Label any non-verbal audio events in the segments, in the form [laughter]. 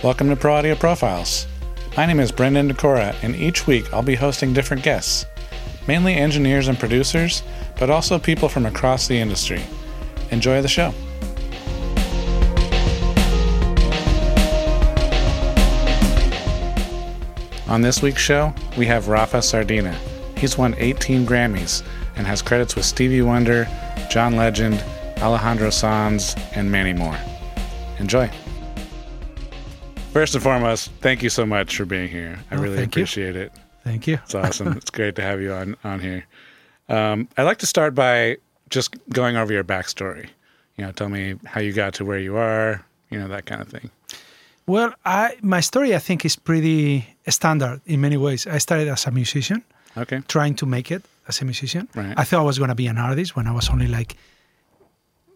Welcome to Pro Audio Profiles. My name is Brendan Dekora, and each week I'll be hosting different guests, mainly engineers and producers, but also people from across the industry. Enjoy the show. On this week's show, we have Rafa Sardina. He's won 18 Grammys and has credits with Stevie Wonder, John Legend, Alejandro Sanz, and many more. Enjoy. First and foremost, thank you so much for being here. I Oh, really thank you. appreciate it. Thank you. It's awesome. [laughs] it's great to have you on on here. Um, I'd like to start by just going over your backstory. You know, tell me how you got to where you are. You know, that kind of thing. Well, I my story I think is pretty standard in many ways. I started as a musician, Okay. trying to make it as a musician. Right. I thought I was going to be an artist when I was only like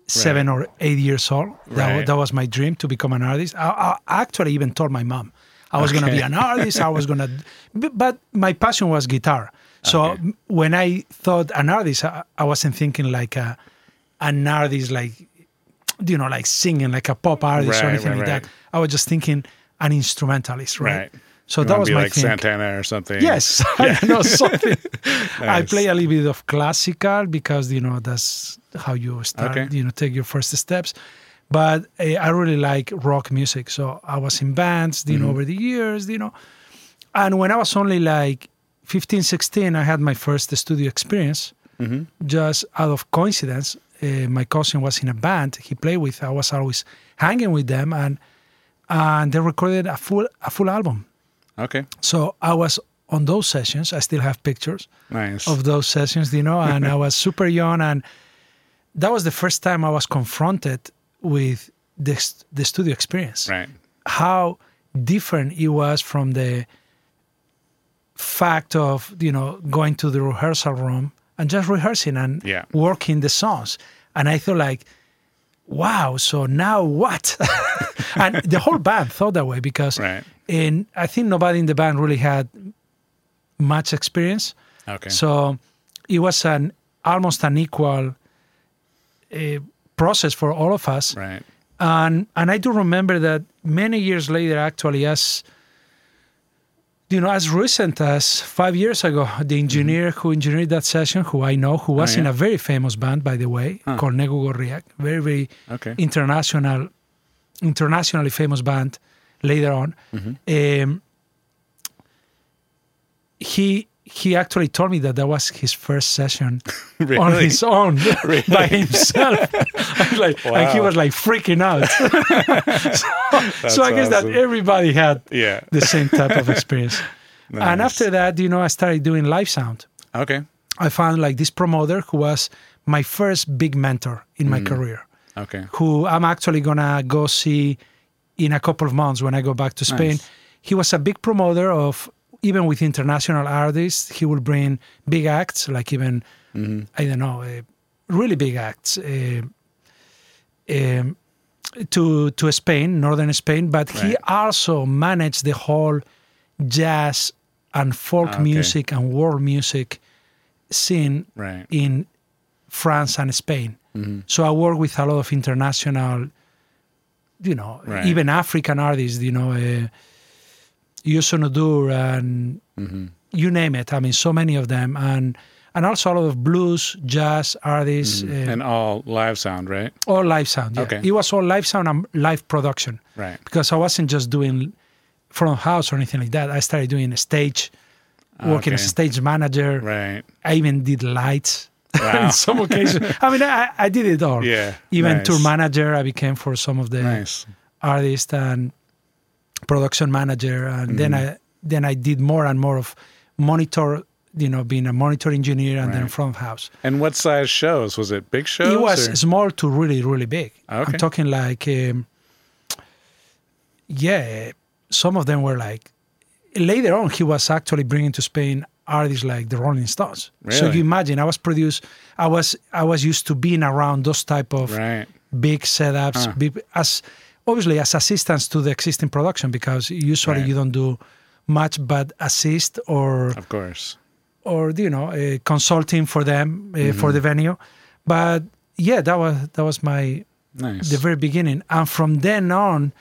seven or eight years old. That, Right. that was my dream to become an artist. I, I actually even told my mom I was going to be an artist. I was going [laughs] to, but my passion was guitar. So Okay. when I thought an artist, I, I wasn't thinking like a, an artist like, you know, like singing like a pop artist or anything right, like right. that. I was just thinking an instrumentalist, right? So You that was be my like thing. Santana or something. Yes, [laughs] I know something. [laughs] I play a little bit of classical because you know that's how you start. Okay. You know, take your first steps. But uh, I really like rock music, so I was in bands, you know, Mm-hmm. over the years, you know. And when I was only like 15, 16, I had my first studio experience. Mm-hmm. Just out of coincidence, uh, my cousin was in a band he played with. I was always hanging with them, and and they recorded a full a full album. Okay. So I was on those sessions. I still have pictures Nice. of those sessions, you know, and I was super [laughs] young, and that was the first time I was confronted with this the studio experience. right. How different it was from the fact of you know going to the rehearsal room and just rehearsing and Yeah. working the songs, and I thought like. Wow! So now what? [laughs] and the whole band thought that way because Right. and I think nobody in the band really had much experience. Okay. So it was an almost an equal uh, process for all of us. right. And and I do remember that many years later, actually, as you know, as recent as five years ago, the engineer who engineered that session, who I know, who was in Mm-hmm. Oh, yeah? a very famous band, by the way, called Negu Gorriak, very very Okay. international, internationally famous band later on. Mm-hmm. Um, he he actually told me that that was his first session [laughs] on his own [laughs] by himself. [laughs] Like, and he was like freaking out. so, so I guess that everybody had Yeah. the same type of experience. And after that, you know, I started doing live sound. Okay. I found like this promoter who was my first big mentor in Mm. my career Okay. who I'm actually gonna go see in a couple of months when I go back to Spain. Nice. He was a big promoter of even with international artists. He will bring big acts, like even Mm-hmm. I don't know, uh, really big acts uh, um, to to Spain, northern Spain. But he also managed the whole jazz and folk Ah, okay. music and world music scene Right. in France and Spain. So I work with a lot of international, you know, Right. even African artists, you know, uh, Youssou N'Dour and you name it. I mean, so many of them, and and also a lot of blues, jazz artists, uh, And all live sound, right? all live sound. Yeah. Okay. It was all live sound and live production Right. because I wasn't just doing front house or anything like that. I started doing a stage, working as a stage manager. Right. I even did lights [laughs] Wow. in some occasions. I mean, I, I did it all. Yeah. Even nice. tour manager, I became for some of the Nice. artists and production manager, and then Mm-hmm. I then I did more and more of monitor. You know, being a monitor engineer and then front house. And what size shows? Was it big shows? it was or- small to really, really big. Okay. I'm talking like, um, yeah, some of them were like. Later on, he was actually bringing to Spain artists like the Rolling Stones. So you imagine, I was produced, I was I was used to being around those type of Right. big setups, Huh. big, as obviously as assistance to the existing production because usually Right. you don't do much but assist or Of course. or you know uh, consulting for them uh, for the venue. But yeah, that was that was my Nice. the very beginning, and from then on,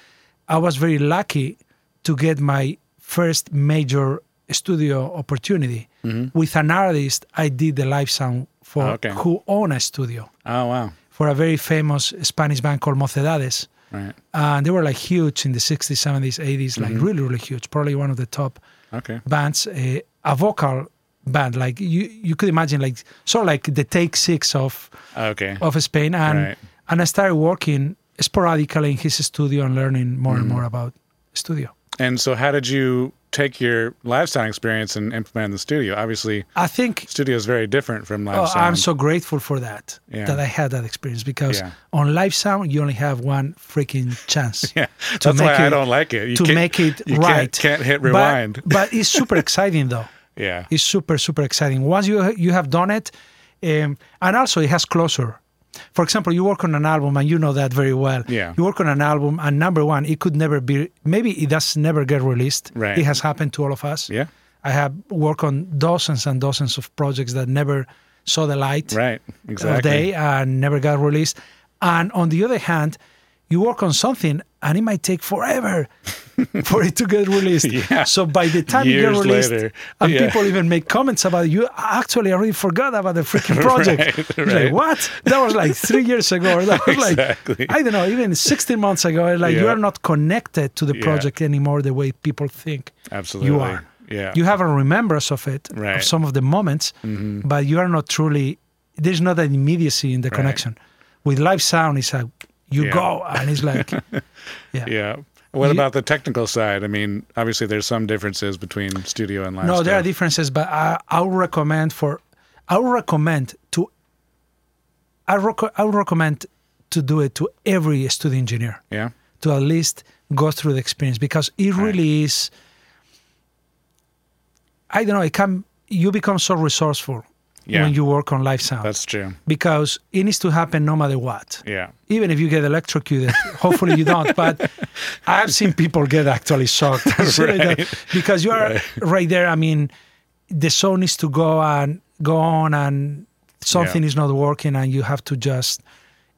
I was very lucky to get my first major studio opportunity with an artist. I did the live sound for Mm-hmm. Okay. who owned a studio Oh wow. for a very famous Spanish band called Mocedades. Right. And they were like huge in the 60s, 70s, 80s, like Mm-hmm. really, really huge. Probably one of the top Okay. bands, uh, a vocal band. Like you, you could imagine, like sort of like the Take Six of Okay. of Spain. And Right. and I started working sporadically in his studio and learning more Mm-hmm. and more about studio. And so, how did you take your live sound experience and implement in the studio? Obviously, I think studio is very different from live oh, sound. I'm so grateful for that Yeah. that I had that experience because Yeah. on live sound you only have one freaking chance. [laughs] yeah, to that's why make I don't like it. You to make it you right. Can't, can't hit But- rewind. [laughs] But, it's super exciting though. [laughs] yeah. It's super super exciting. Once you you have done it, um, and also it has closure. For example, you work on an album, and you know that very well. Yeah. You work on an album, and number one, it could never be. Maybe it does never get released. Right. It has happened to all of us. Yeah. I have worked on dozens and dozens of projects that never saw the light Right. of Exactly. day and never got released. And on the other hand, you work on something and it might take forever [laughs] for it to get released. Yeah. So by the time you get released, later. and Yeah. people even make comments about it, you actually already forgot about the freaking [laughs] project. Right, right. Like what? That was like three years ago. Or that was Exactly. like I don't know, even 16 months ago. Like you are not connected to the Yeah. project anymore the way people think Absolutely. you are. Yeah. You have a remembrance of it, Right. of some of the moments, Mhm. but you are not truly. There's not an immediacy in the Right. connection. With live sound, it's like you Yeah. go and it's like, [laughs] yeah. Yeah. What You- about the technical side? I mean, obviously there's some differences between studio and live. No, there are differences, but I, I would recommend for I would recommend to I, rec- I would recommend to do it to every studio engineer Yeah. to at least go through the experience because it Right. really is. I don't know. It can you become so resourceful Yeah. when you work on live sound That's true. because it needs to happen no matter what. Yeah. Even if you get electrocuted, [laughs] hopefully you don't. But I've seen people get actually shocked [laughs] [laughs] Right. because you are Right. right. there. I mean, the song needs to go and go on, and something Yeah. is not working, and you have to just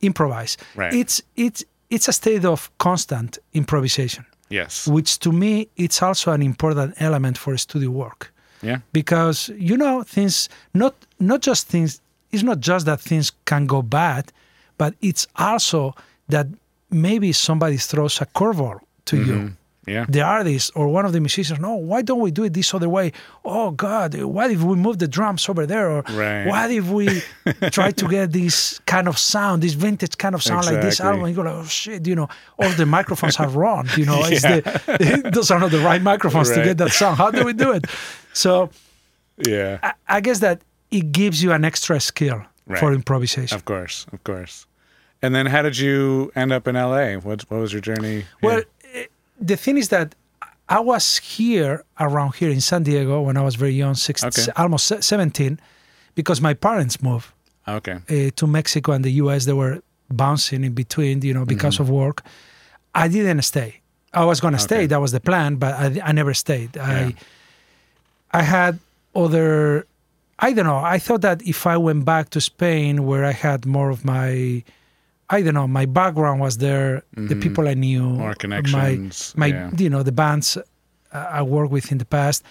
improvise. Right. It's it's it's a state of constant improvisation, Yes. which to me it's also an important element for studio work Yeah. because you know things not not just things it's not just that things can go bad but it's also that maybe somebody throws a curveball to you Mm-hmm. Yeah. the artist or one of the musicians no why don't we do it this other way oh god what if we move the drums over there or Right. what if we [laughs] try to get this kind of sound this vintage kind of sound like this Exactly. album you go like oh shit you know all the microphones are wrong [laughs] you know it's the, [laughs] those are not the right microphones to get that sound how do we do it so Yeah. I, I guess that it gives you an extra skill for improvisation. Of course. Of course. And then how did you end up in LA? What what was your journey? Well, here? eh, the thing is that I was here around here in San Diego when I was very young, six, Okay. almost 17, because my parents moved okay. uh, to Mexico and the US. They were bouncing in between, you know, because of work. I didn't stay. I was going to stay. That was the plan, but I, I never stayed. Yeah. I I had other. I don't know. I thought that if I went back to Spain, where I had more of my, I don't know, my background was there, the people I knew, Mm-hmm. More connections, my, my yeah. you know, the bands uh, I worked with in the past.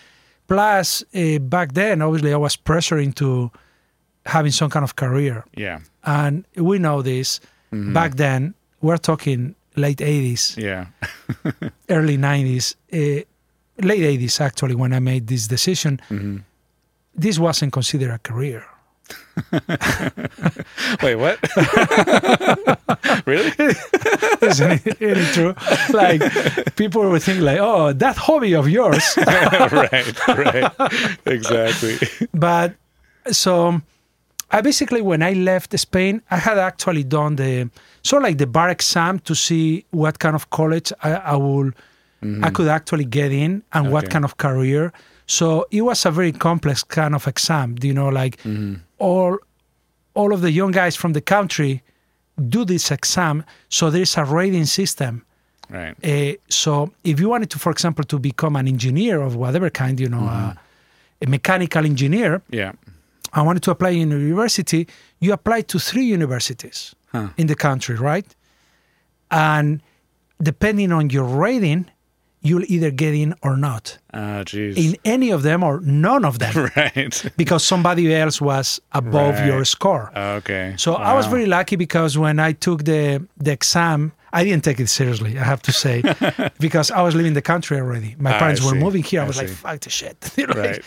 Plus, uh, back then, obviously, I was pressured into having some kind of career Yeah. and we know this Mm-hmm. back then we're talking late 80s Yeah. [laughs] early 90s uh, late 80s actually when i made this decision Mm-hmm. this wasn't considered a career [laughs] Wait, what? [laughs] really? isn't it, isn't it true like people would think like oh that hobby of yours [laughs] right. Right. Exactly. but so I basically when I left Spain, I had actually done the sort of like the bar exam to see what kind of college I, I will I mm-hmm. could actually get in and what kind of career. So it was a very complex kind of exam. Do you know, like mm-hmm. All all of the young guys from the country do this exam. So there's a rating system. Right. Uh, so if you wanted to, for example, to become an engineer of whatever kind, you know, uh, a mechanical engineer, Yeah. I wanted to apply in a university, you apply to three universities Huh. in the country, right? And depending on your rating, you'll either get in or not Oh, jeez. in any of them or none of them [laughs] right. because somebody else was above Right. your score. Okay. So I was very lucky because when I took the the exam, I didn't take it seriously. I have to say, [laughs] because I was leaving the country already. My parents were moving here. I I was like, "Fuck the shit!" [laughs] Like, Right.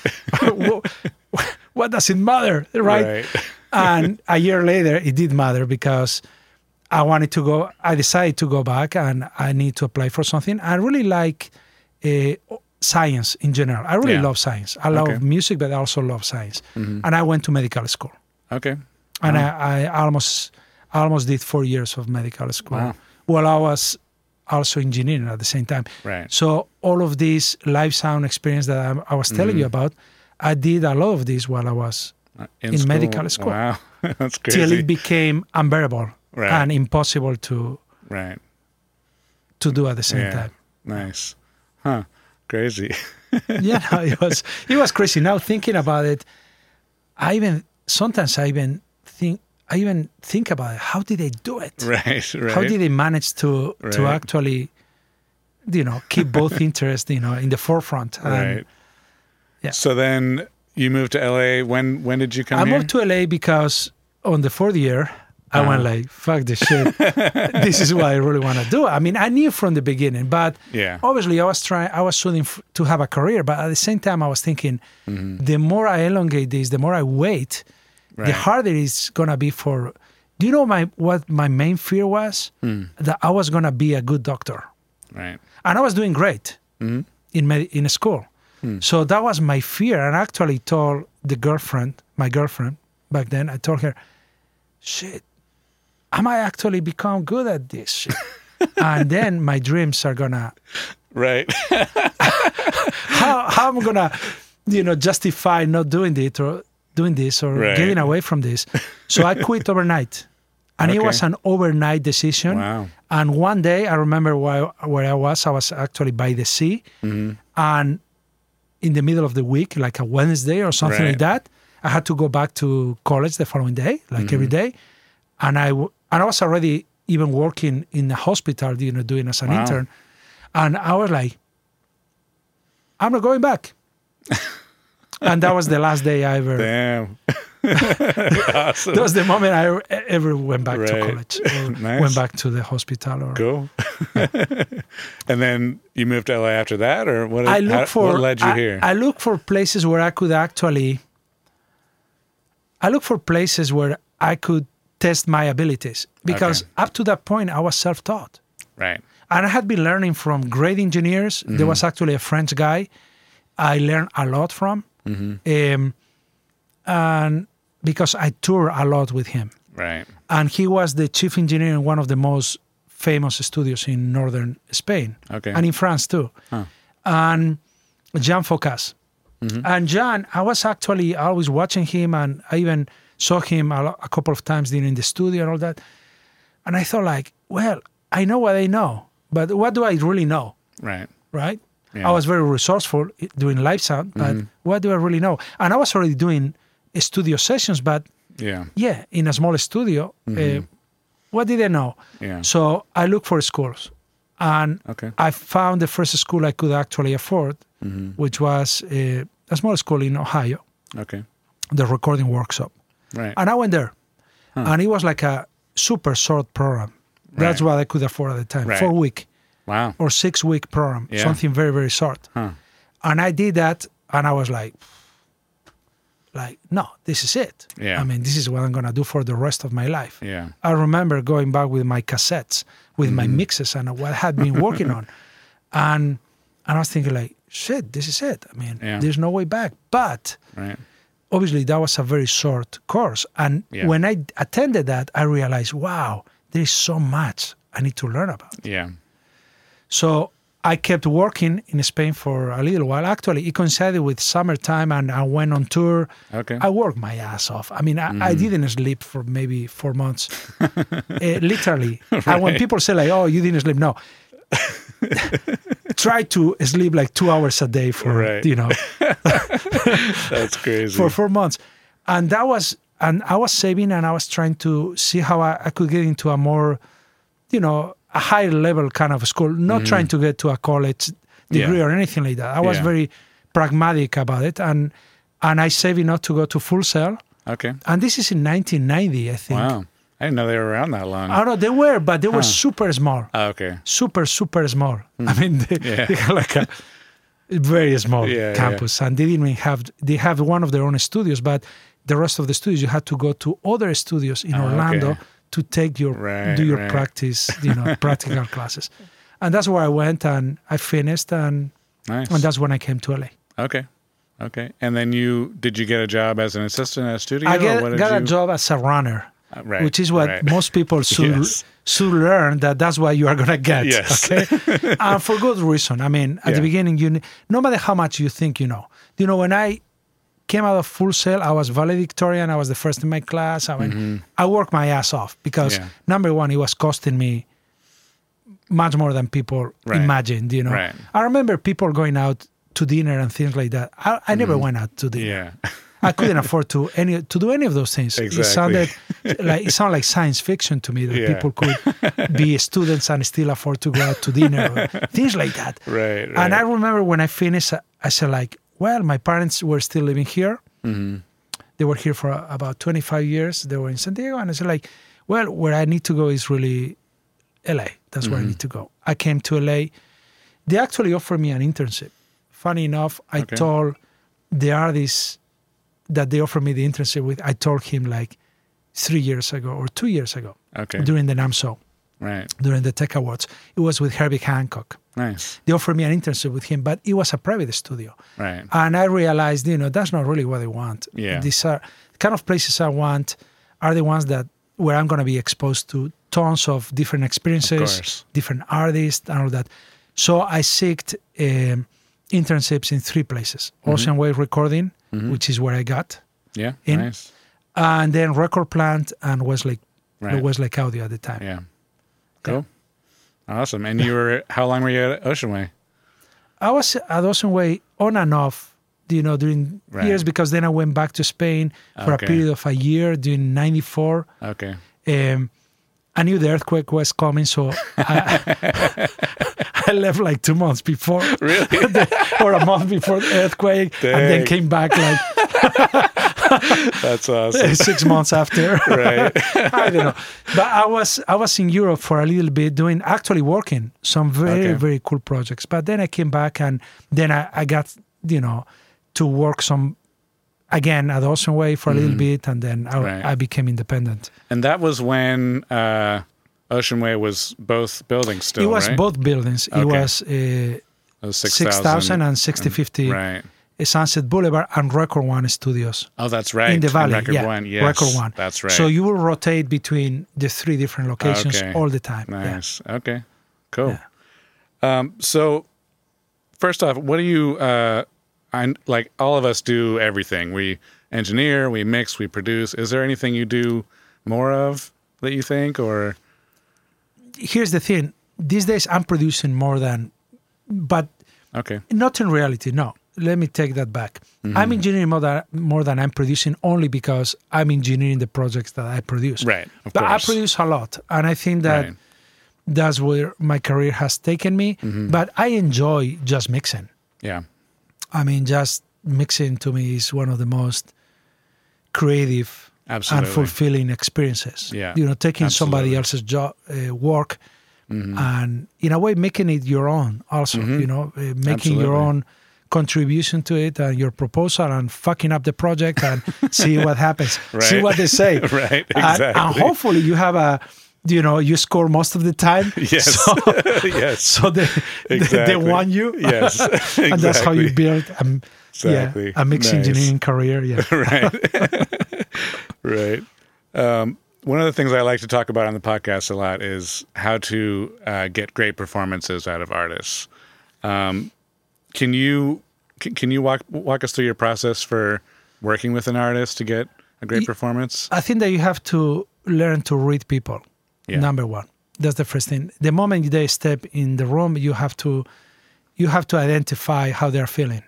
what, what does it matter, right? Right. and a year later, it did matter because I wanted to go. I decided to go back, and I need to apply for something. I really like uh, science in general. I really Yeah. love science. I love Okay. music, but I also love science. And I went to medical school Okay. and Wow. I, I almost I almost did four years of medical school Wow. while I was also engineering at the same time. Right. So all of this live sound experience that I, I was telling you Mm-hmm. about, I did a lot of this while I was Uh, in medical school. Wow. [laughs] That's crazy. till it became unbearable Right. and impossible to right. to do at the same Yeah. time. Nice. Huh. Crazy. [laughs] yeah, no, it was it was crazy. Now thinking about it, I even sometimes I even think I even think about it. How did they do it? right. Right. how did they manage to to actually you know keep both [laughs] interests you know in the forefront And right. yeah. So then you moved to LA. When when did you come i here? moved to la because on the fourth year i went Uh-huh. like fuck this [laughs] shit this is what i really want to do i mean i knew from the beginning but yeah. obviously i was trying i was shooting f- to have a career but at the same time i was thinking the more i elongate this the more i wait the harder it's gonna be for do you know my what my main fear was that i was gonna be a good doctor Right. and I was doing great Mhm. in med- in school. So that was my fear, and I actually told the girlfriend, my girlfriend back then, I told her, "Shit, I might actually become good at this shit." [laughs] and then my dreams are gonna Right. [laughs] how how I'm gonna, you know, justify not doing it or doing this or Right. getting away from this. So I quit [laughs] overnight, and it was an overnight decision. wow. And one day, I remember where, where I was. I was actually by the sea, Mm-hmm. and in the middle of the week, like a Wednesday or something like that, I had to go back to college the following day, like every Mm-hmm. day. And I and I was already even working in the hospital, you know, doing as an Wow. intern. And I was like, I'm not going back. [laughs] and that was the last day I ever. Damn. [laughs] awesome. That was the moment I ever went back to college or [laughs] Nice. went back to the hospital or Cool. and then you moved to LA after that, or what? I look how- for what led you I, here? I look for places where I could actually I look for places where I could test my abilities because Okay. up to that point I was self-taught. right. And I had been learning from great engineers. Mm-hmm. There was actually a French guy I learned a lot from. Mm-hmm. Um, and because I tour a lot with him. Right. And he was the chief engineer in one of the most famous studios in northern Spain Okay. and in France too. Huh. And Jean Focas. And Jean, I was actually always watching him and I even saw him a, a couple of times in the studio and all that. And I thought like, well, I know what I know, but what do I really know? Right. Right? Yeah. I was very resourceful i- doing live sound, but what do I really know? And I was already doing studio sessions, but Yeah. yeah, in a small studio. Uh, what did I know? Yeah. So I looked for schools, and Okay. I found the first school I could actually afford, which was uh, a small school in Ohio, Okay. the recording workshop. Right. And I went there, and it was like a super short program. That's Right. what I could afford at the time, Right. four week Wow. or six week program, Yeah. something very very short. Huh. And I did that, and I was like, like no, this is it. Yeah. I mean, this is what I'm gonna do for the rest of my life. Yeah. I remember going back with my cassettes, with my Mm-hmm. mixes and what I had been working on. [laughs] And and I was thinking like, shit, this is it. I mean, Yeah. there's no way back. But Right. Obviously that was a very short course. And Yeah. when I attended that, I realized, wow, there is so much I need to learn about. Yeah. So I kept working in Spain for a little while. Actually, it coincided with summertime and I went on tour. Okay. I worked my ass off. I mean, I, I didn't sleep for maybe four months, [laughs] Eh, literally. [laughs] And when people say like, "Oh, you didn't sleep," no. [laughs] Try to sleep like two hours a day for Right. you know [laughs] That's crazy. for four months, and that was and I was saving and I was trying to see how I, I could get into a more, you know, a higher level kind of school, not mm-hmm. trying to get to a college degree Yeah. or anything like that. I was Yeah. very pragmatic about it, and and I saved enough to go to Full Sail. Okay. And this is in 1990, I think. Wow. I didn't know they were around that long. Oh, I don't know, they were, but they were Huh. super small. Oh, okay. super super small. I hmm. mean, they, Yeah. they had like a very small [laughs] Yeah, yeah. campus, and they didn't even have. They have one of their own studios, but the rest of the studios you had to go to other studios in Oh, Orlando okay. to take your Right, do your right. practice, you know, [laughs] practical classes, and that's where I went and I finished, and Nice. and that's when I came to LA. Okay. Okay. And then you did you get a job as an assistant at a studio? I or get, what did got a job as a runner, right. which is what right. most people [laughs] should Yes. should learn that that's what you are gonna get. Yes. Okay, [laughs] and for good reason. I mean, at Yeah. the beginning, you no matter how much you think you know, you know when I came out of full sail, I was valedictorian. I was the first in my class. I mean, I worked my ass off because Mm-hmm. Yeah. number one, it was costing me much more than people Right. imagined. You know, Right. I remember people going out to dinner and things like that. I, I never went out to dinner. Mm-hmm. Yeah. [laughs] I couldn't afford to any to do any of those things. Exactly. It sounded like it sounded like science fiction to me that Yeah. people could be [laughs] students and still afford to go out to dinner, or things like that. Right. right. And I remember when I finished, I- said like, well, my parents were still living here. Mm-hmm. They were here for about 25 years. They were in San Diego, and I said like, well, where I need to go is really LA. That's Mm-hmm. where I need to go. I came to LA. They actually offered me an internship. Funny enough, I Okay. told the artist that they offered me the internship with. I told him like three years ago or two years ago okay. during the NAMM show, Right. during the Tech Awards. It was with Herbie Hancock. Nice. They offered me an internship with him, but it was a private studio. Right. And I realized, you know, that's not really what I want. Yeah. These are the kind of places I want are the ones that where I'm going to be exposed to tons of different experiences, course. different artists, and all that. So I seeked um, internships in three places: Mm-hmm. Ocean Way Recording, which is where I got, Yeah. In- nice. and then Record Plant and Westlake, Right. Westlake Audio at the time. Yeah. Cool. Awesome. And you were [laughs] how long were you at Ocean Way? I was at Ocean Way on and off, you know, during Right. years because then I went back to Spain for Okay. a period of a year during '94. Okay. um, I knew the earthquake was coming, so I, [laughs] [laughs] I left like two months before, Really? [laughs] or a month before the earthquake, and then came back like [laughs] That's awesome. [laughs] six months after. right. I don't know, but I was I was in Europe for a little bit, doing actually working some very Okay. very cool projects. But then I came back, and then I, I got you know to work some again at Ocean Way for a little bit, and then I. Right. I became independent. And that was when uh, Ocean Way was both buildings still, it was right? both buildings. It was. Uh, It was 6,000 and 6050 Right. Sunset Boulevard and Record One Studios Oh, that's right. in the valley. Record yeah, One. Yes. Record One. That's right. So you will rotate between the three different locations Okay. all the time. Yeah. Nice. Okay. Cool. Um, so, first off, what do you? Uh, I like all of us do everything. We engineer, we mix, we produce. Is there anything you do more of that you think, or Here's the thing: these days I'm producing more than, but okay, not in reality. No, let me take that back. Mm-hmm. I'm engineering more than more than I'm producing only because I'm engineering the projects that I produce. right? But I produce a lot, and I think that Right. that's where my career has taken me. Mm-hmm. But I enjoy just mixing. Yeah. I mean, just mixing to me is one of the most creative Absolutely. and fulfilling experiences. Yeah, you know, taking somebody else's job, uh, work, Mm-hmm. and in a way making it your own. Also, you know, uh, making your own contribution to it and your proposal and fucking up the project and [laughs] see what happens. See what they say. [laughs] Right, And- And, hopefully you have a. You know, you score most of the time. [laughs] Yes. So, yes. so they, they, they want you. Yes. exactly. and that's how you build a, Exactly. yeah, a mixed Nice. engineering career. Yeah. right. [laughs] right. Um, one of the things I like to talk about on the podcast a lot is how to uh, get great performances out of artists. Um, can you can, can you walk walk us through your process for working with an artist to get a great performance? I think that you have to learn to read people. Yeah. Number one, that's the first thing. The moment they step in the room, you have to you have to identify how they're feeling.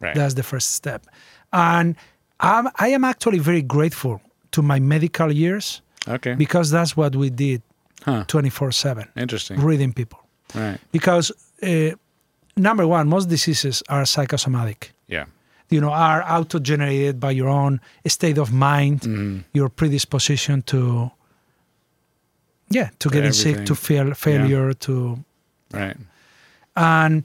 Right. That's the first step. And I'm, I am actually very grateful to my medical years okay. because that's what we did Huh. 24 7, Interesting. reading people. Right. Because, uh, number one, most diseases are psychosomatic. Yeah. You know, are auto generated by your own state of mind, Mm-hmm. your predisposition to, yeah, to getting sick, to fail, failure, to Right. and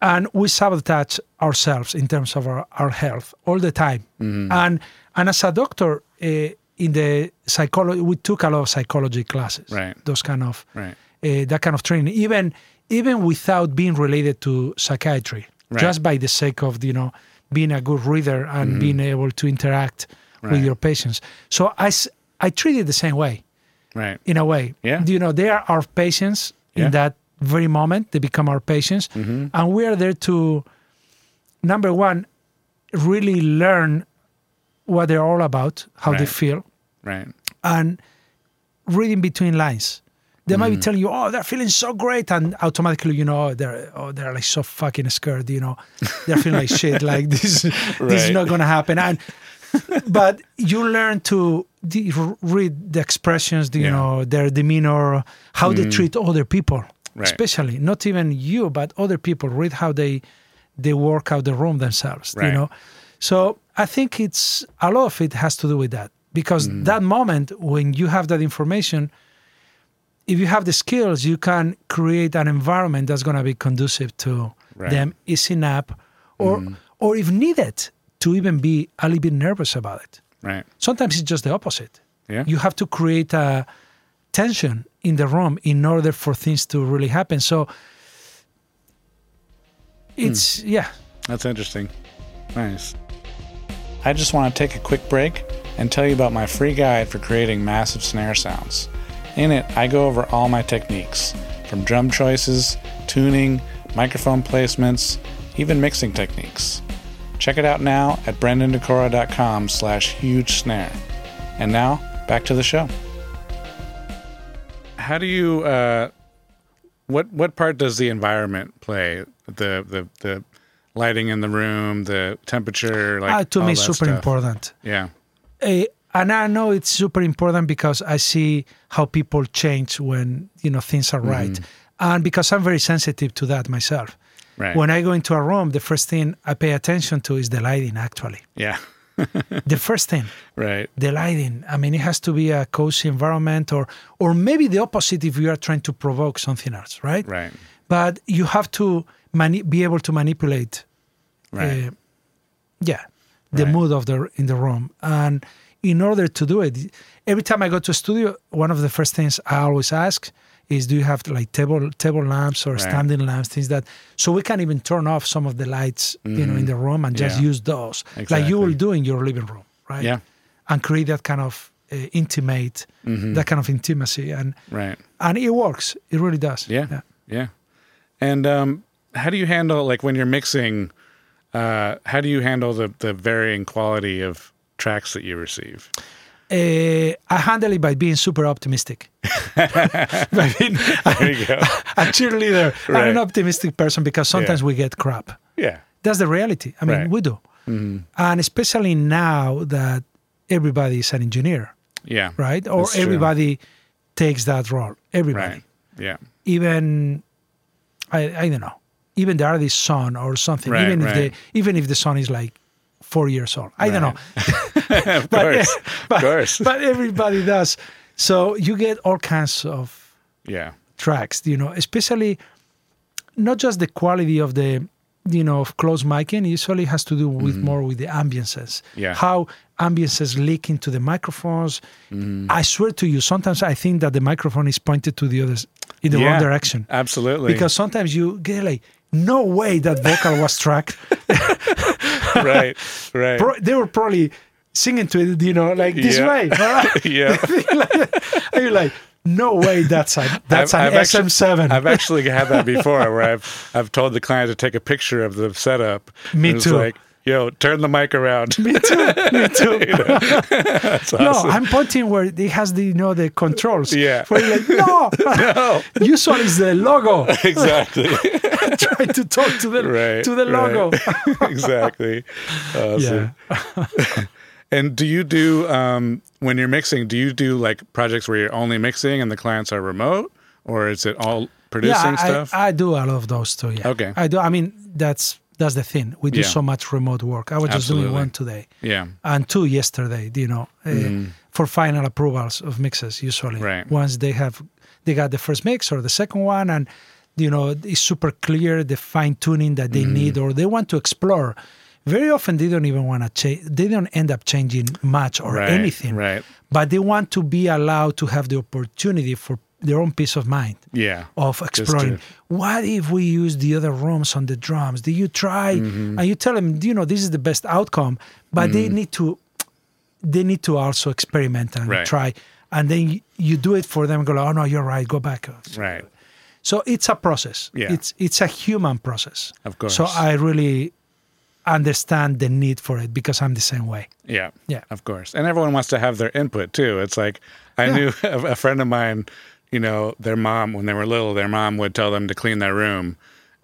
and we sabotage ourselves in terms of our, our health all the time Mm-hmm. and and as a doctor uh, in the psychology we took a lot of psychology classes Right. those kind of Right. uh, that kind of training even even without being related to psychiatry Right. just by the sake of you know being a good reader and being able to interact with your patients so I I treat it the same way Right. in a way. Yeah. You know, they are our patients Yeah. in that very moment. They become our patients. Mm-hmm. And we are there to, number one, really learn what they're all about, how they feel, Right. and reading between lines. They might Mm-hmm. be telling you, "Oh, they're feeling so great," and automatically, you know, they're oh, they're like so fucking scared. You know, they're feeling like shit. Like [laughs] this, this is not going to happen. And but you learn to de- read the expressions, you Yeah. know, their demeanor, how they treat other people, Right. especially not even you, but other people. Read how they they work out the room themselves. You know, so I think it's a lot of it has to do with that because Mm. that moment when you have that information, if you have the skills, you can create an environment that's going to be conducive to Right. Them easing up, or or if needed, to even be a little bit nervous about it. Right. Sometimes it's just the opposite. Yeah. You have to create a tension in the room in order for things to really happen. So it's Hmm. yeah. That's interesting. Nice. I just want to take a quick break and tell you about my free guide for creating massive snare sounds. In it, I go over all my techniques, from drum choices, tuning, microphone placements, even mixing techniques. Check it out now at brendandekora.com slash huge snare. And now, back to the show. How do you, uh, what, what part does the environment play? The, the, the lighting in the room, the temperature, like Uh, to me, super stuff. important. Yeah. Eh, and I know it's super important because I see how people change when you know things are right, Mm-hmm. and because I'm very sensitive to that myself. Right. When I go into a room, the first thing I pay attention to is the lighting. Actually, yeah. The first thing, right. the lighting. I mean, it has to be a cozy environment, or or maybe the opposite if you are trying to provoke something else, right? Right. But you have to mani- be able to manipulate Right. uh, yeah the Right. mood of the in the room and in order to do it every time i go to a studio one of the first things i always ask is do you have like table table lamps or Right. standing lamps things that so we can even turn off some of the lights you know in the room and just Mm-hmm. Yeah. use those like you will Exactly. do in your living room right Yeah. and create that kind of uh, intimate Mm-hmm. that kind of intimacy and Right. and it works it really does Yeah. Yeah. And um, how do you handle like when you're mixing? Uh, how do you handle the the varying quality of tracks that you receive? Uh, I handle it by being super optimistic. [laughs] by being There you go. [laughs] a cheerleader. I'm an optimistic person because sometimes Yeah. we get crap. yeah. That's the reality. I mean, Right. we do. And especially now that everybody is an engineer, Yeah. right? Or That's true. everybody takes that role. Everybody. Right. Yeah. Even, I, I don't know, even the artist's son or something. Right, even if the even if the son is like four years old. I don't know. [laughs] of [laughs] but, course. but, of course. but everybody does. So you get all kinds of yeah. tracks, you know, especially not just the quality of the, you know, of close miking, it usually has to do with more with the ambiances. Mm-hmm. Yeah. How ambiances leak into the microphones. Mm-hmm. I swear to you, sometimes I think that the microphone is pointed to the others in the wrong direction. Absolutely. Because sometimes you get like, no way that vocal was tracked. [laughs] [laughs] right. [laughs] Right. Pro- they were probably singing to it, you know, like this Yeah. way. right? [laughs] yeah. and you're like, no way that's a that's I've- an I've SM7. I've actually had that before where I've I've told the client to take a picture of the setup. Me too. like, yo, turn the mic around. me too. Me [laughs] too. That's No, awesome. I'm pointing where it has the you know the controls. Yeah. Where you're like, no, [laughs] no. [laughs] usually it's the logo. Exactly. Try to talk to the Right. to the right. logo. exactly. Awesome. And do you do um, when you're mixing? Do you do like projects where you're only mixing and the clients are remote, or is it all producing yeah, I, stuff? I, do a lot of those too. Yeah. Okay. I do. I mean, that's that's the thing. We do Yeah. so much remote work. I was just Absolutely. doing one today yeah. and two yesterday. You know, uh, for final approvals of mixes. Usually. Right. once they have they got the first mix or the second one, and you know it's super clear the fine tuning that they need or they want to explore. Very often they don't even want to change. They don't end up changing much or Right. anything. Right. But they want to be allowed to have the opportunity for their own peace of mind Yeah. of exploring. What if we use the other rooms on the drums? Do you try? Mm-hmm. And you tell them, you know, this is the best outcome, but they need to, they need to also experiment and Right. try. And then you, do it for them. Go, oh no, you're right. Go back. Right. So it's a process. Yeah. It's it's a human process. Of course. So I really understand the need for it because I'm the same way. Yeah. Yeah. Of course. And everyone wants to have their input too. It's like I Yeah. knew [laughs] a friend of mine, you know, their mom, when they were little, their mom would tell them to clean their room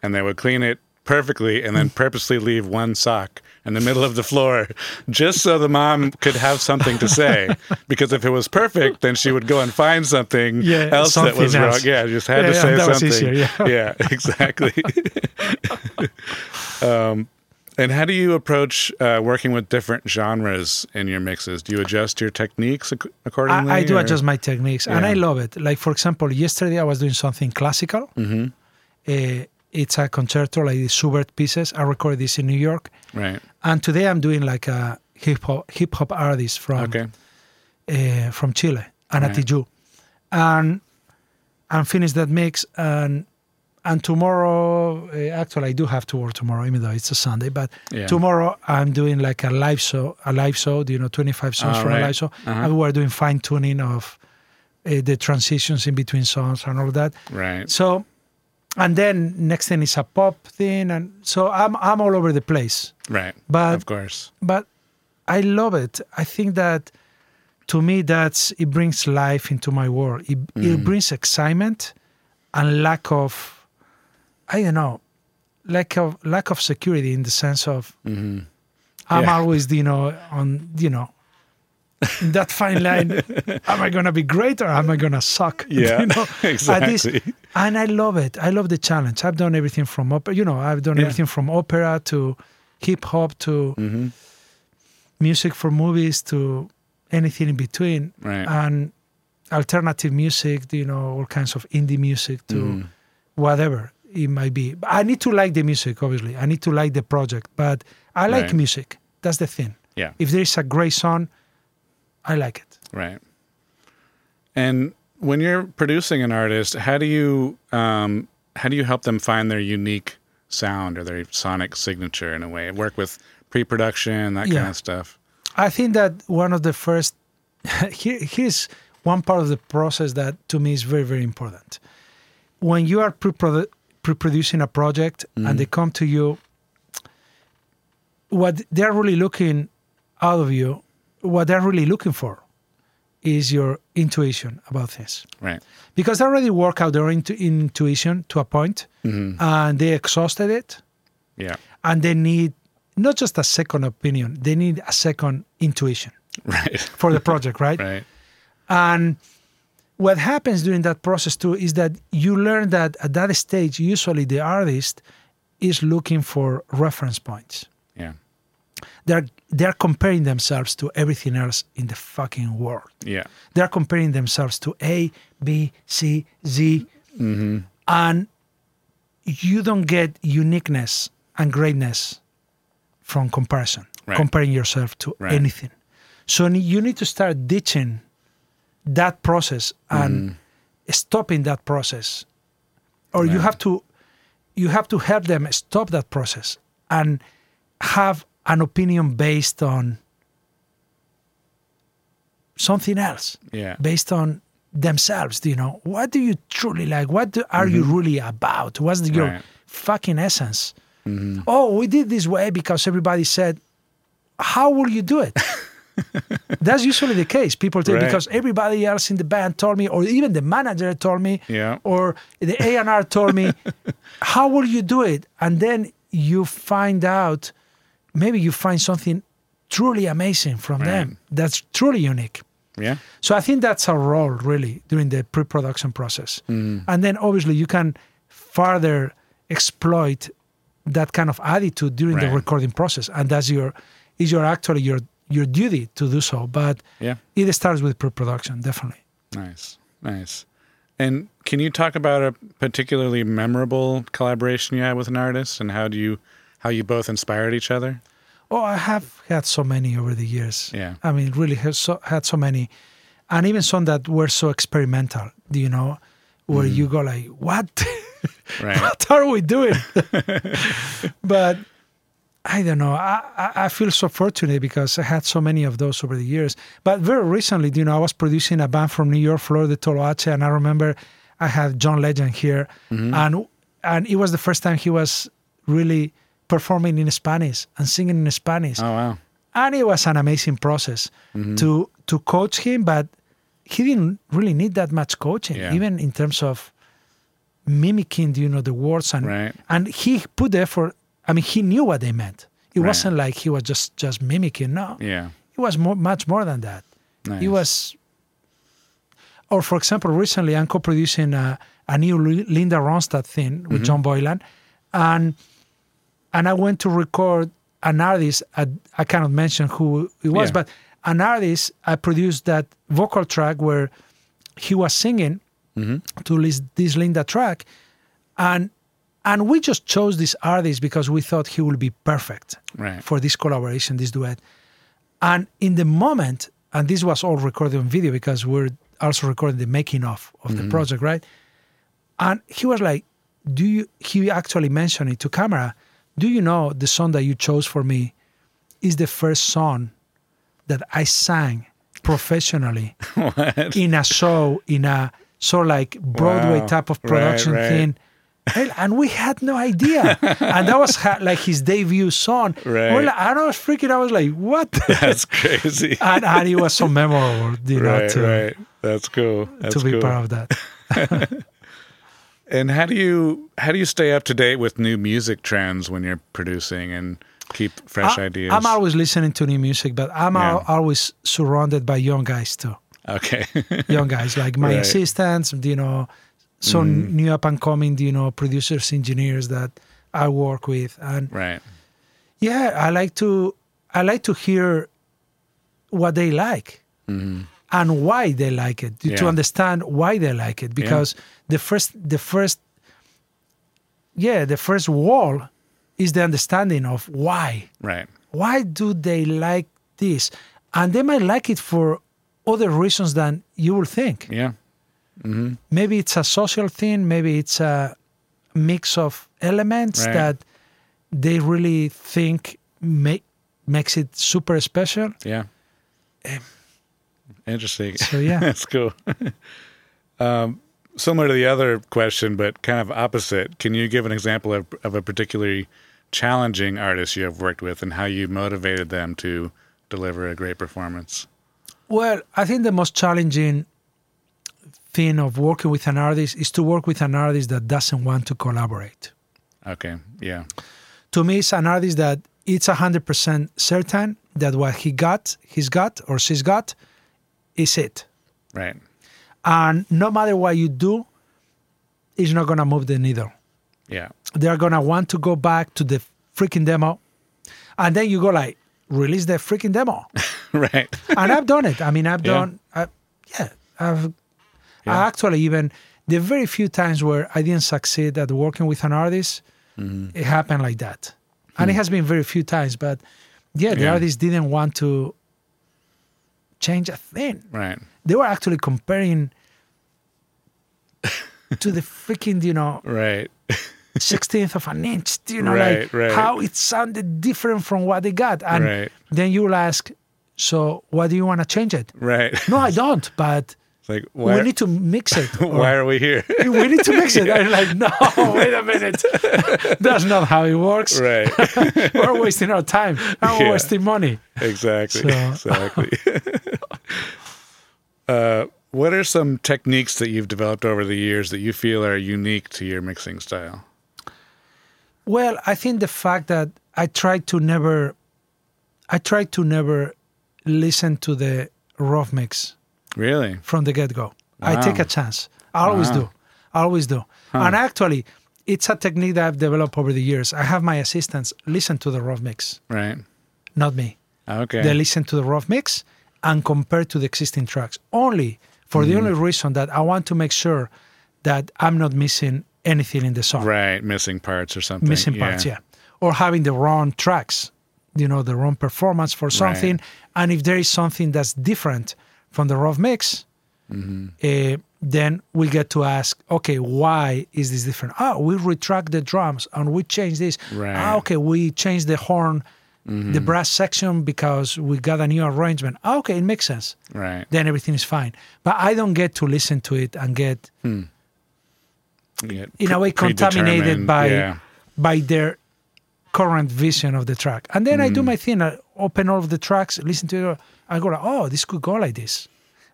and they would clean it perfectly and then purposely leave one sock in the middle of the floor just so the mom could have something to say. [laughs] because if it was perfect, then she would go and find something Yeah, else that something was wrong. else. Yeah, just had Yeah, to yeah, say that was something. easier, yeah. yeah, [laughs] exactly. [laughs] um, and how do you approach uh, working with different genres in your mixes? Do you adjust your techniques ac- accordingly? I, I do or- adjust my techniques, and I love it. Like for example, yesterday I was doing something classical. Mm-hmm. Uh, it's a concerto, like the Schubert pieces. I recorded this in New York, Right. and today I'm doing like a hip hop hip hop artist from Okay. uh, from Chile, Ana Right. And and finish that mix and and tomorrow uh, actually I do have to work tomorrow even though it's a Sunday but Yeah. tomorrow I'm doing like a live show a live show you know 25 songs Oh, for a right. live show Uh-huh. and we're doing fine tuning of uh, the transitions in between songs and all that Right. so and then next thing is a pop thing and so I'm I'm all over the place Right. but of course. but I love it. I think that to me that's it brings life into my world. It, it brings excitement and lack of I don't know, lack of lack of security in the sense of I'm Yeah. always you know on you know that fine line. [laughs] am I gonna be great or am I gonna suck? [laughs] Yeah, you know, [laughs] exactly. and I love it. I love the challenge. I've done everything from opera. You know, I've done Yeah. everything from opera to hip hop to Mm-hmm. music for movies to anything in between Right. and alternative music you know all kinds of indie music to Mm-hmm. whatever it might be i need to like the music obviously i need to like the project but i like Right. music that's the thing yeah. if there is a great song i like it Right. And when you're producing an artist, how do you um, how do you help them find their unique sound or their sonic signature in a way? Work with pre-production, that kind of stuff. i think that one of the first [laughs] here, here's one part of the process that to me is very very important when you are pre-produ- pre-producing a project and they come to you what they're really looking out of you what they're really looking for is your intuition about things Right. because they already work out their intu- intuition to a point Mm-hmm. and they exhausted it Yeah. and they need not just a second opinion they need a second intuition [laughs] Right. for the project right [laughs] right. and what happens during that process too is that you learn that at that stage usually the artist is looking for reference points Yeah. they're they're comparing themselves to everything else in the fucking world Yeah. they're comparing themselves to A, B, C, Z, mm-hmm. and you don't get uniqueness and greatness from comparison, Right. comparing yourself to Right. anything. So you need to start ditching that process and mm. stopping that process, or you have to you have to help them stop that process and have an opinion based on something else. Yeah. based on themselves Do you know. What do you truly like? What do, are you mm-hmm. really about? What's the, your Right. fucking essence? Mm-hmm. Oh we did this way because everybody said how will you do it [laughs] [laughs] that's usually the case people tell Right. because everybody else in the band told me or even the manager told me Yeah. or the A&R told me [laughs] how will you do it and then you find out maybe you find something truly amazing from them. That's truly unique. Yeah. So I think that's our role really during the pre-production process. Mm. And then obviously you can further exploit that kind of attitude during the recording process, and that's your is your actually your your duty to do so. But Yeah. it starts with pre-production, definitely. Nice. Nice. And can you talk about a particularly memorable collaboration you had with an artist and how do you how you both inspired each other? Oh, I have had so many over the years. Yeah. I mean, really have so, had so many, and even some that were so experimental. Do you know, where mm. you go like, what? [laughs] Right. what are we doing? [laughs] but I don't know. I, I feel so fortunate because I had so many of those over the years. But very recently, you know, I was producing a band from New York, Flor de Toloache, and I remember I had John Legend here, and and it was the first time he was really performing in Spanish and singing in Spanish Oh wow. and it was an amazing process Mm-hmm. to to coach him but he didn't really need that much coaching Yeah. even in terms of mimicking you know the words and Right. and he put the effort i mean he knew what they meant. It Right. wasn't like he was just just mimicking. No. Yeah. it was more, much more than that. Nice. it was or for example recently i'm co-producing a, a new linda ronstadt thing with mm-hmm. john boylan. And and i went to record an artist. I, I cannot mention who it was Yeah. but an artist i produced that vocal track where he was singing mm-hmm. to this, this linda track. And and we just chose this artist because we thought he would be perfect Right. for this collaboration, this duet. And in the moment, and this was all recorded on video because we're also recording the making of of the mm-hmm. project, right? And he was like, "Do you?" He actually mentioned it to camera. Do you know the song that you chose for me is the first song that I sang professionally [laughs] in a show in a sort of like Broadway Wow. type of Right, production right. thing. And and we had no idea. and that was ha- like his debut song. Right. We're and I was freaking. I was like, what? [laughs] That's crazy. [laughs] and, and it was so memorable, you know, right, to, right. That's cool. That's to be cool. part of that. [laughs] And how do you how do you stay up to date with new music trends when you're producing and keep fresh I, ideas? I'm always listening to new music, but I'm Yeah. al- always surrounded by young guys too. okay. Young guys like my Right. Assistants, you know, some new up and coming, you know, producers, engineers that I work with, and right. yeah, I like to I like to hear what they like and why they like it to Mm-hmm. Understand why they like it because the first the first yeah the first wall is the understanding of why Right. why do they like this and they might like it for other reasons than you will think Yeah. Maybe it's a social thing maybe it's a mix of elements Right. that they really think make makes it super special Yeah. Interesting. so yeah [laughs] That's cool. um, similar to the other question, but kind of opposite. Can you give an example of, of a particularly challenging artist you have worked with and how you motivated them to deliver a great performance? Well, I think the most challenging thing of working with an artist is to work with an artist that doesn't want to collaborate. Okay. Yeah. To me, it's an artist that it's 100% certain that what he got, he's got, or she's got, is it. Right. And no matter what you do, it's not going to move the needle. Yeah. They're going to want to go back to the freaking demo. And then you go like, release the freaking demo. [laughs] right. and I've done it. I mean, I've Yeah. done, I, yeah, I've, Yeah. I actually even the very few times where I didn't succeed at working with an artist, Mm-hmm. it happened like that, and it has been very few times. But yeah, the Hmm. Yeah. artist didn't want to change a thing. Right. They were actually comparing [laughs] to the freaking, you know, Right. [laughs] sixteenth of an inch. You know, Right, like right. how it sounded different from what they got, and Right. then you will ask, so what do you want to change it? Right. No, I don't. But like why, [laughs] [laughs] we need to mix it. or why are we here? we need to mix it. I'm like, no, wait a minute. [laughs] That's not how it works. right. We're wasting our time. We're Yeah. wasting money. Exactly. So- Exactly. uh, what are some techniques that you've developed over the years that you feel are unique to your mixing style? Well, I think the fact that I try to never I try to never listen to the rough mix Really? from the get go. I take a chance. I always Wow. do. I always do. And actually, it's a technique that I've developed over the years. I have my assistants listen to the rough mix, Right. not me. Okay. They listen to the rough mix and compare to the existing tracks only for the hmm. only reason that I want to make sure that I'm not missing anything in the song, right. Missing parts or something. missing parts, yeah, or having the wrong tracks, you know, the wrong performance for something. And if there is something that's different from the rough mix, Mm-hmm. uh, then we get to ask, okay, why is this different? Oh, we retract the drums and we change this. Right. Ah, okay, we change the horn, the brass section because we got a new arrangement. Ah, okay, it makes sense. Right. Then everything is fine. But I don't get to listen to it and get, Yeah, in a way, contaminated by Yeah. by their current vision of the track. And then I do my thing. I open all of the tracks, listen to it. I go, like, oh, this could go like this,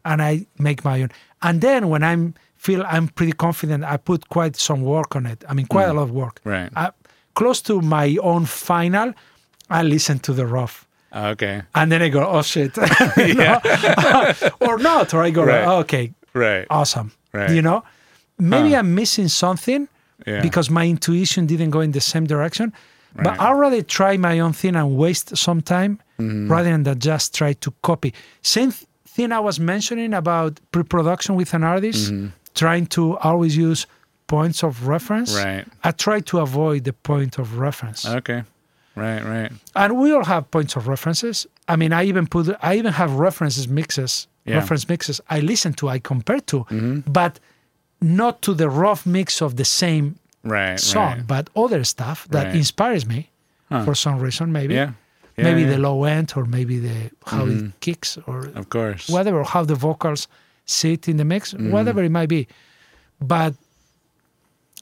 and I make my own. And then when I'm feel I'm pretty confident, I put quite some work on it. I mean, quite a mm. lot of work. Right. I, close to my own final, I listen to the rough. Ah, okay. And then I go, oh shit, [laughs] [laughs] or not, or I go, Right. oh, okay, Right. awesome. Right. You know, maybe I'm missing something Yeah. because my intuition didn't go in the same direction. But I'd rather try my own thing and waste some time Mm-hmm. rather than just try to copy. Same th- thing I was mentioning about pre-production with an artist, Mm-hmm. trying to always use points of reference. Right. I try to avoid the point of reference. Okay. Right. Right. and we all have points of references. I mean, I even put, I even have references mixes, Yeah. reference mixes. I listen to, I compare to, Mm-hmm. but not to the rough mix of the same Right. song, Right. but other stuff that Right. inspires me for some reason. Maybe, Yeah. Yeah, maybe yeah. Mm-hmm. the low end, or maybe the how it kicks, or Of course. whatever, how the vocals sit in the mix, Mm-hmm. whatever it might be. But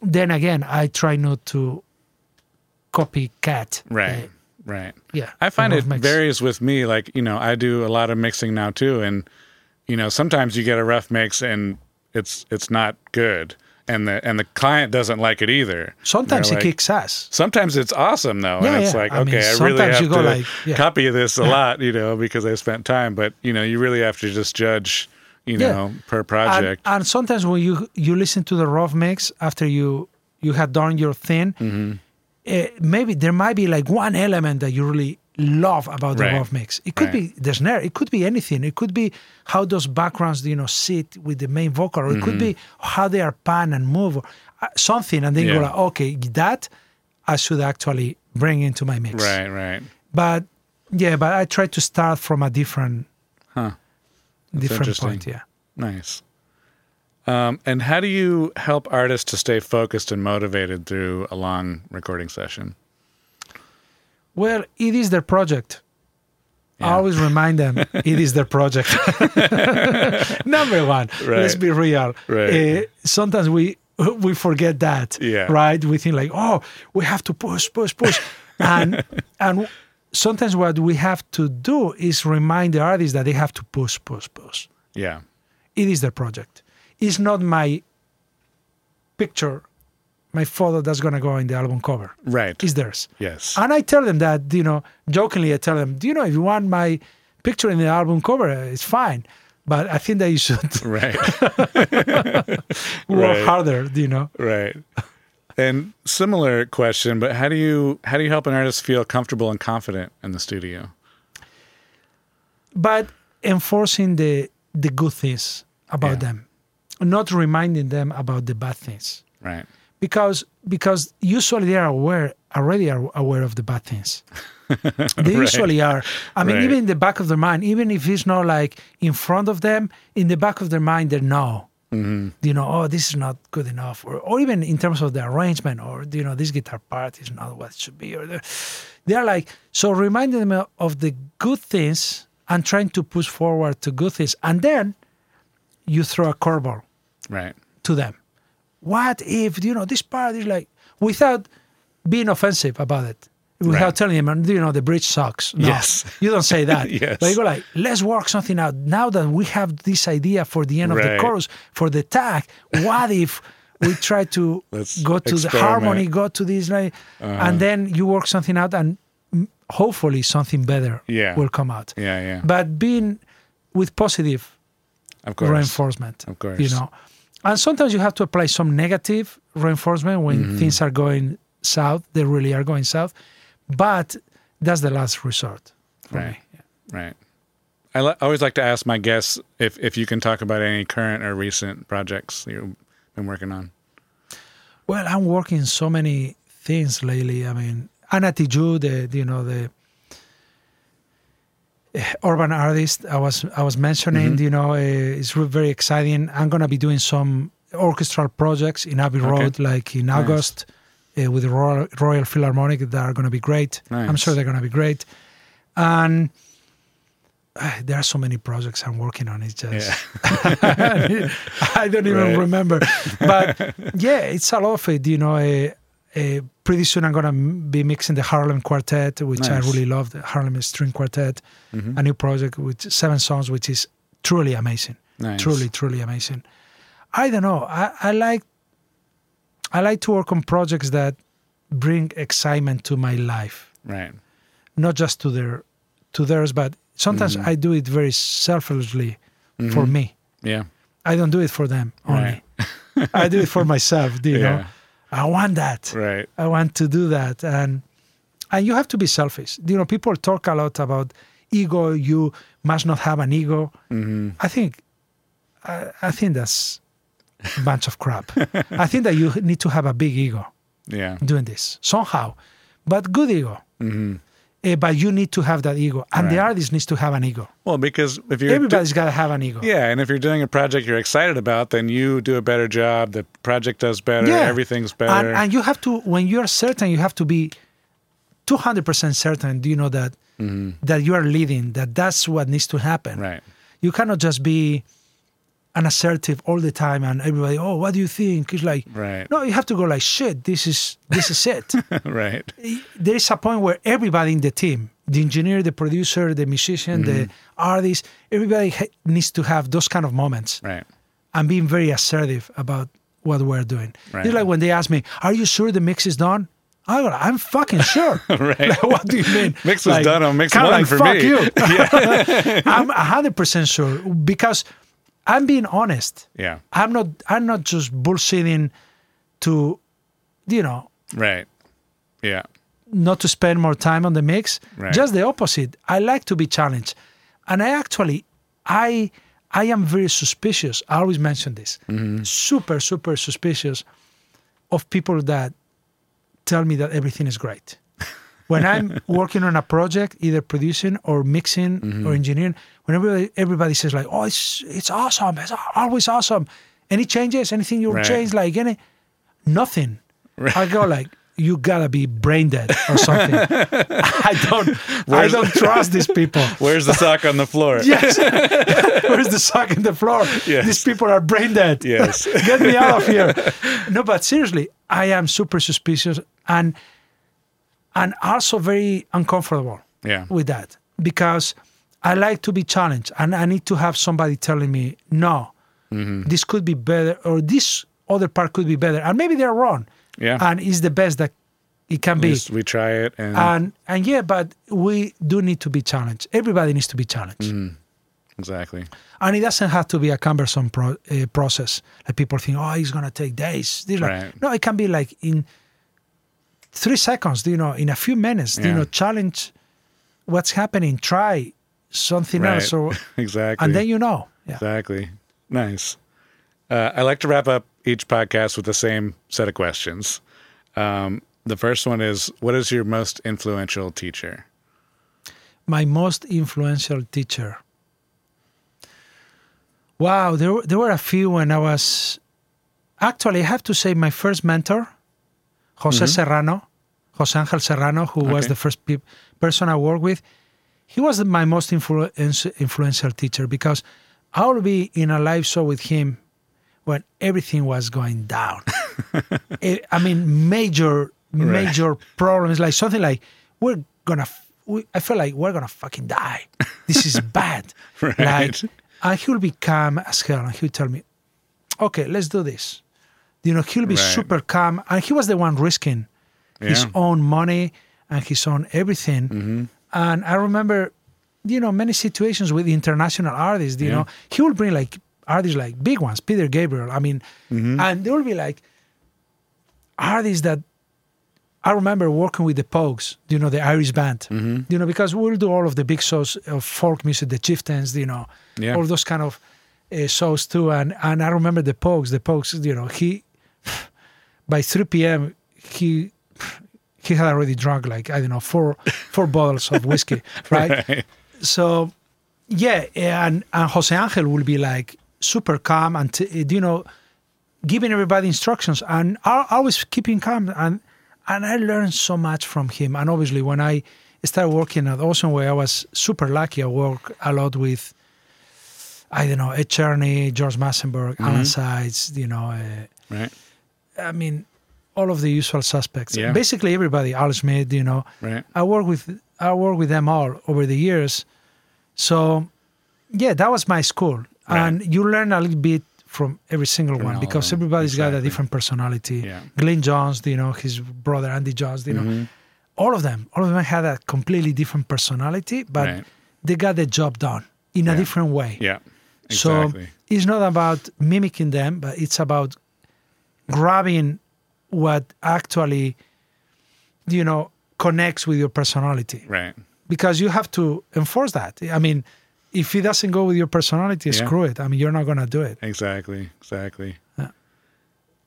then again, I try not to copycat. Right. uh, Right. yeah, I find it mix. varies with me. Like, you know, I do a lot of mixing now too. And, you know, sometimes you get a rough mix and it's it's not good. And the and the client doesn't like it either. Sometimes They're it kicks ass. Sometimes it's awesome though, Yeah, and it's yeah. like, I mean, okay, I really sometimes have you go to like, yeah. copy this a lot, you know, because I spent time. But you know, you really have to just judge, you know, per project. and sometimes when you you listen to the rough mix after you you had done your thing, Mm-hmm. eh, maybe there might be like one element that you really love about the Right. rough mix. It could Right. be the snare. It could be anything. It could be how those backgrounds you know sit with the main vocal, or it could be how they are pan and move, or uh, something. And then you go Mm-hmm. Like, okay, that I should actually bring into my mix. right, right. But yeah, but I try to start from a different Huh. different point. Yeah. Nice. Um, and how do you help artists to stay focused and motivated through a long recording session? Well, it is their project. I always remind them [laughs] it is their project. [laughs] Number one, let's be real. Right. Uh, sometimes we we forget that. Yeah. Right. We think like, oh, we have to push, push, push, [laughs] and and sometimes what we have to do is remind the artists that they have to push, push, push. Yeah. It is their project. It's not my picture, my photo that's gonna go in the album cover. Right. It's theirs. yes. And I tell them that, you know, jokingly, I tell them, do you know, if you want my picture in the album cover, uh, it's fine. But I think that you should [laughs] right. [laughs] work Right. harder, you know. right. And similar question, but how do you how do you help an artist feel comfortable and confident in the studio? But enforcing the the good things about Yeah. them, not reminding them about the bad things. Right. Because because usually they are aware already are aware of the bad things. [laughs] they usually are. I mean, Right. even in the back of their mind, even if it's not like in front of them, in the back of their mind, they know. Mm-hmm. You know, oh, this is not good enough, or, or even in terms of the arrangement, or you know, this guitar part is not what it should be, or they're, they're like so reminding them of the good things and trying to push forward to good things, and then you throw a curveball Right. to them. What if you know this part is like without being offensive about it, without Right. telling them, you know, the bridge sucks. No, Yes. you don't say that. [laughs] Yes. But you go like, let's work something out. Now that we have this idea for the end of the Right. chorus for the tag, what if we try to [laughs] go to the experiment. Uh-huh. harmony, go to this like, and then you work something out and hopefully something better Yeah. will come out. Yeah, yeah. But being with positive of course. reinforcement, Of course. you know, and sometimes you have to apply some negative reinforcement when Mm-hmm. things are going south. They really are going south, but that's the last resort Right. me. Right. I always like to ask my guests if, if you can talk about any current or recent projects you've been working on. Well, I'm working so many things lately. I mean, Ana Tijoux, the you know the urban artist I was I was mentioning, Mm-hmm. you know, uh, it's very exciting. I'm gonna be doing some orchestral projects in Abbey Okay. Road, like in August, uh, with the Royal, Royal Philharmonic that are gonna be great. I'm sure they're gonna be great, and. uh, there are so many projects I'm working on. It's just [laughs] I don't even Right. remember. But [laughs] yeah, it's a lot of it. You know, uh, uh, pretty soon I'm gonna m- be mixing the Harlem Quartet, which I really love. The Harlem String Quartet, a new project with seven songs, which is truly amazing. Nice. Truly, truly amazing. I don't know. I, I like I like to work on projects that bring excitement to my life, Right. not just to their to theirs, but sometimes Mm-hmm. I do it very selflessly for me. Yeah. I don't do it for them only. [laughs] I do it for myself. Do you know? I want that. Right. I want to do that, and and you have to be selfish. You know, people talk a lot about ego. You must not have an ego. Mm-hmm. I think, I, I think that's a bunch of crap. [laughs] I think that you need to have a big ego Yeah. doing this somehow, but good ego. Mm-hmm. Eh, but you need to have that ego, and the artist needs to have an ego. Well, because if you're do- Everybody's got to have an ego. yeah, and if you're doing a project you're excited about, then you do a better job. The project does better. Yeah. Everything's better. And, and you have to, when you're certain, you have to be 200% certain, Do you know, that that you are leading, that that's what needs to happen. Mm-hmm. right. You cannot just be an assertive all the time and everybody, oh, what do you think? It's like, Right. no, you have to go like, shit, this is this is it. [laughs] right. there is a point where everybody in the team, the engineer, the producer, the musician, the Mm-hmm. artist, everybody ha- needs to have those kind of moments Right. and being very assertive about what we're doing. Right. It's like when they ask me, "Are you sure the mix is done?" I go, "I'm fucking sure." [laughs] Right. Like, what do you mean? [laughs] Mix was done on mix one like, for Fuck me." you. I'm hundred percent sure because I'm being honest. Yeah. I'm not. I'm not just bullshitting to, you know, Right. Yeah. not to spend more time on the mix. Right. Just the opposite. I like to be challenged, and I actually, I, I am very suspicious. I always mention this. Mm-hmm. Super, super suspicious of people that tell me that everything is great. When I'm [laughs] working on a project, either producing or mixing Mm-hmm. or engineering, when everybody, everybody says like, "Oh, it's it's awesome! It's always awesome." Any changes? Anything you Right. change? Like any? Nothing. I go like, you gotta be brain dead or something. [laughs] I don't, [laughs] I don't trust these people. Where's the sock on the floor? Yes, where's the sock on the floor? Yes. These people are brain dead. Yes. Get me out of here. No, but seriously, I am super suspicious and and also very uncomfortable Yeah. with that because I like to be challenged and I need to have somebody telling me, no, Mm-hmm. this could be better or this other part could be better. And maybe they're wrong. Yeah. And it's the best that it can At be. we try it and And and yeah, but we do need to be challenged. Everybody needs to be challenged. Mm-hmm. exactly. And it doesn't have to be a cumbersome pro, uh, process. Like people think, oh, it's gonna take days. Like, Right. No, it can be like in three seconds. You know, in a few minutes. You know, challenge what's happening. Try something Right. else, or [laughs] exactly. and then you know. Yeah. Exactly. Nice. Uh, I like to wrap up each podcast with the same set of questions. Um, the first one is What is your most influential teacher? My most influential teacher. Wow, there were- there were a few when I was. Actually, I have to say my first mentor, Jose Serrano, Jose Angel Serrano, who was the first pe- person I worked with. He was my most influ- influential teacher because I would be in a live show with him when everything was going down. [laughs] Eh, I mean, major, major problems, like something like we're gonna. f- We, I feel like we're gonna fucking die. This is [laughs] bad. Right. Like, and he would be calm as hell, and he would tell me, "Okay, let's do this." You know, he'll be Right. super calm, and he was the one risking his own money and his own everything. Mm-hmm. And I remember, you know, many situations with international artists. You Yeah. know, he will bring like artists like big ones, Peter Gabriel. I mean, Mm-hmm. and there will be like artists that I remember working with the Pogues, you know, the Irish band, Mm-hmm. you know, because we'll do all of the big shows of folk music, the Chieftains, you know, Yeah. all those kind of uh, shows too. And and I remember the Pogues, the Pogues, you know, he by 3 p.m. he he had already drunk like I don't know four four [laughs] bottles of whiskey, [laughs] right? Right. So yeah, and and Jose Angel will be like super calm and t- you know giving everybody instructions and al- always keeping calm and and I learned so much from him. And obviously, when I started working at Ocean Way, I was super lucky. I worked a lot with I don't know Ed Cherney, George Massenburg, Allen Sides, you know. Uh, Right. I mean, all of the usual suspects. Yeah. Basically, everybody. Al Schmitt, you know. Right. I work with I work with them all over the years. So, yeah, that was my school, Right. and you learn a little bit from every single From one because them. everybody's got a different personality. Yeah. Glyn Johns, you know, his brother Andy Johns, you know, Mhm. all of them, all of them had a completely different personality, but Right. they got the job done in a different way. Yeah. Exactly. So it's not about mimicking them, but it's about grabbing what actually, you know, connects with your personality. right. Because you have to enforce that. I mean, if it doesn't go with your personality, Yeah. screw it. I mean, you're not going to do it. Exactly. Exactly. Yeah.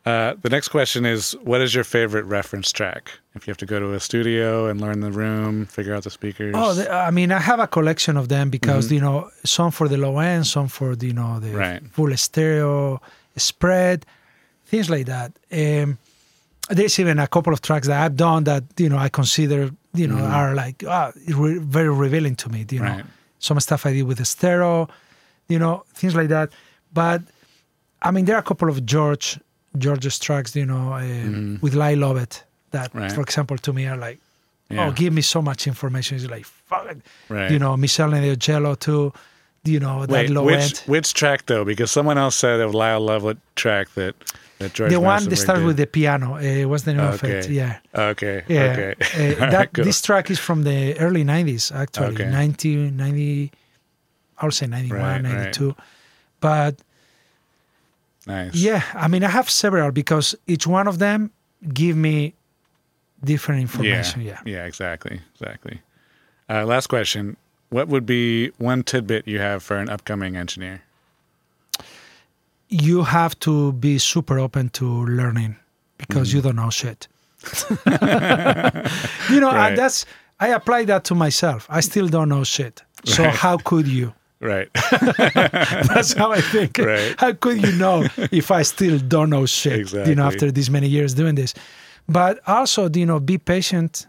Uh, the next question is What is your favorite reference track? If you have to go to a studio and learn the room, figure out the speakers. Oh, the, I mean, I have a collection of them because you know, some for the low end, some for the, you know the Right. full stereo spread, things like that. Um, there's even a couple of tracks that I've done that you know I consider you know are like ah, re- very revealing to me. You know, Right. some stuff I did with Estero, you know, things like that. But I mean, there are a couple of George George's tracks, you know, uh, with Lyle Lovett that, Right. for example, to me are like Yeah. oh, give me so much information. It's like, fuck it. Right. You know, Michelle and Jello too, you know, that Wait, low which end. which track though? Because someone else said a Lyle Lovett track that The one that starts with the piano. Uh, what's the name of it? Yeah. Okay. Yeah. Okay. Uh, [laughs] that, cool. This track is from the early 90s, actually. Okay. 90, 90, I would say 91, Right, right. 92. But nice. yeah, I mean, I have several because each one of them give me different Yeah. information. Yeah. Yeah. Exactly. Exactly. Uh, last question. What would be one tidbit you have for an upcoming engineer? You have to be super open to learning because Mm-hmm. you don't know shit. [laughs] you know, Right. that's, I apply that to myself. I still don't know shit. So Right. how could you? Right. [laughs] [laughs] That's how I think. Right. How could you know if I still don't know shit? Exactly. You know, after these many years doing this. But also, you know, be patient.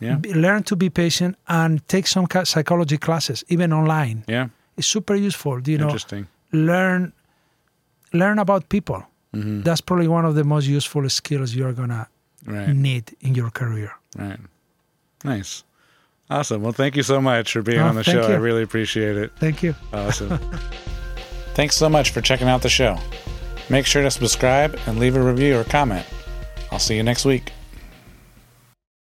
Yeah. Be- learn to be patient and take some psychology classes, even online. Yeah. It's super useful. You know, Interesting. learn learn about people. Mm-hmm. That's probably one of the most useful skills you're gonna Right. need in your career. Right. Nice. Awesome. Well, thank you so much for being Oh, on the show. I really appreciate it. Thank you. Awesome. [laughs] Thanks so much for checking out the show. Make sure to subscribe and leave a review or comment. I'll see you next week.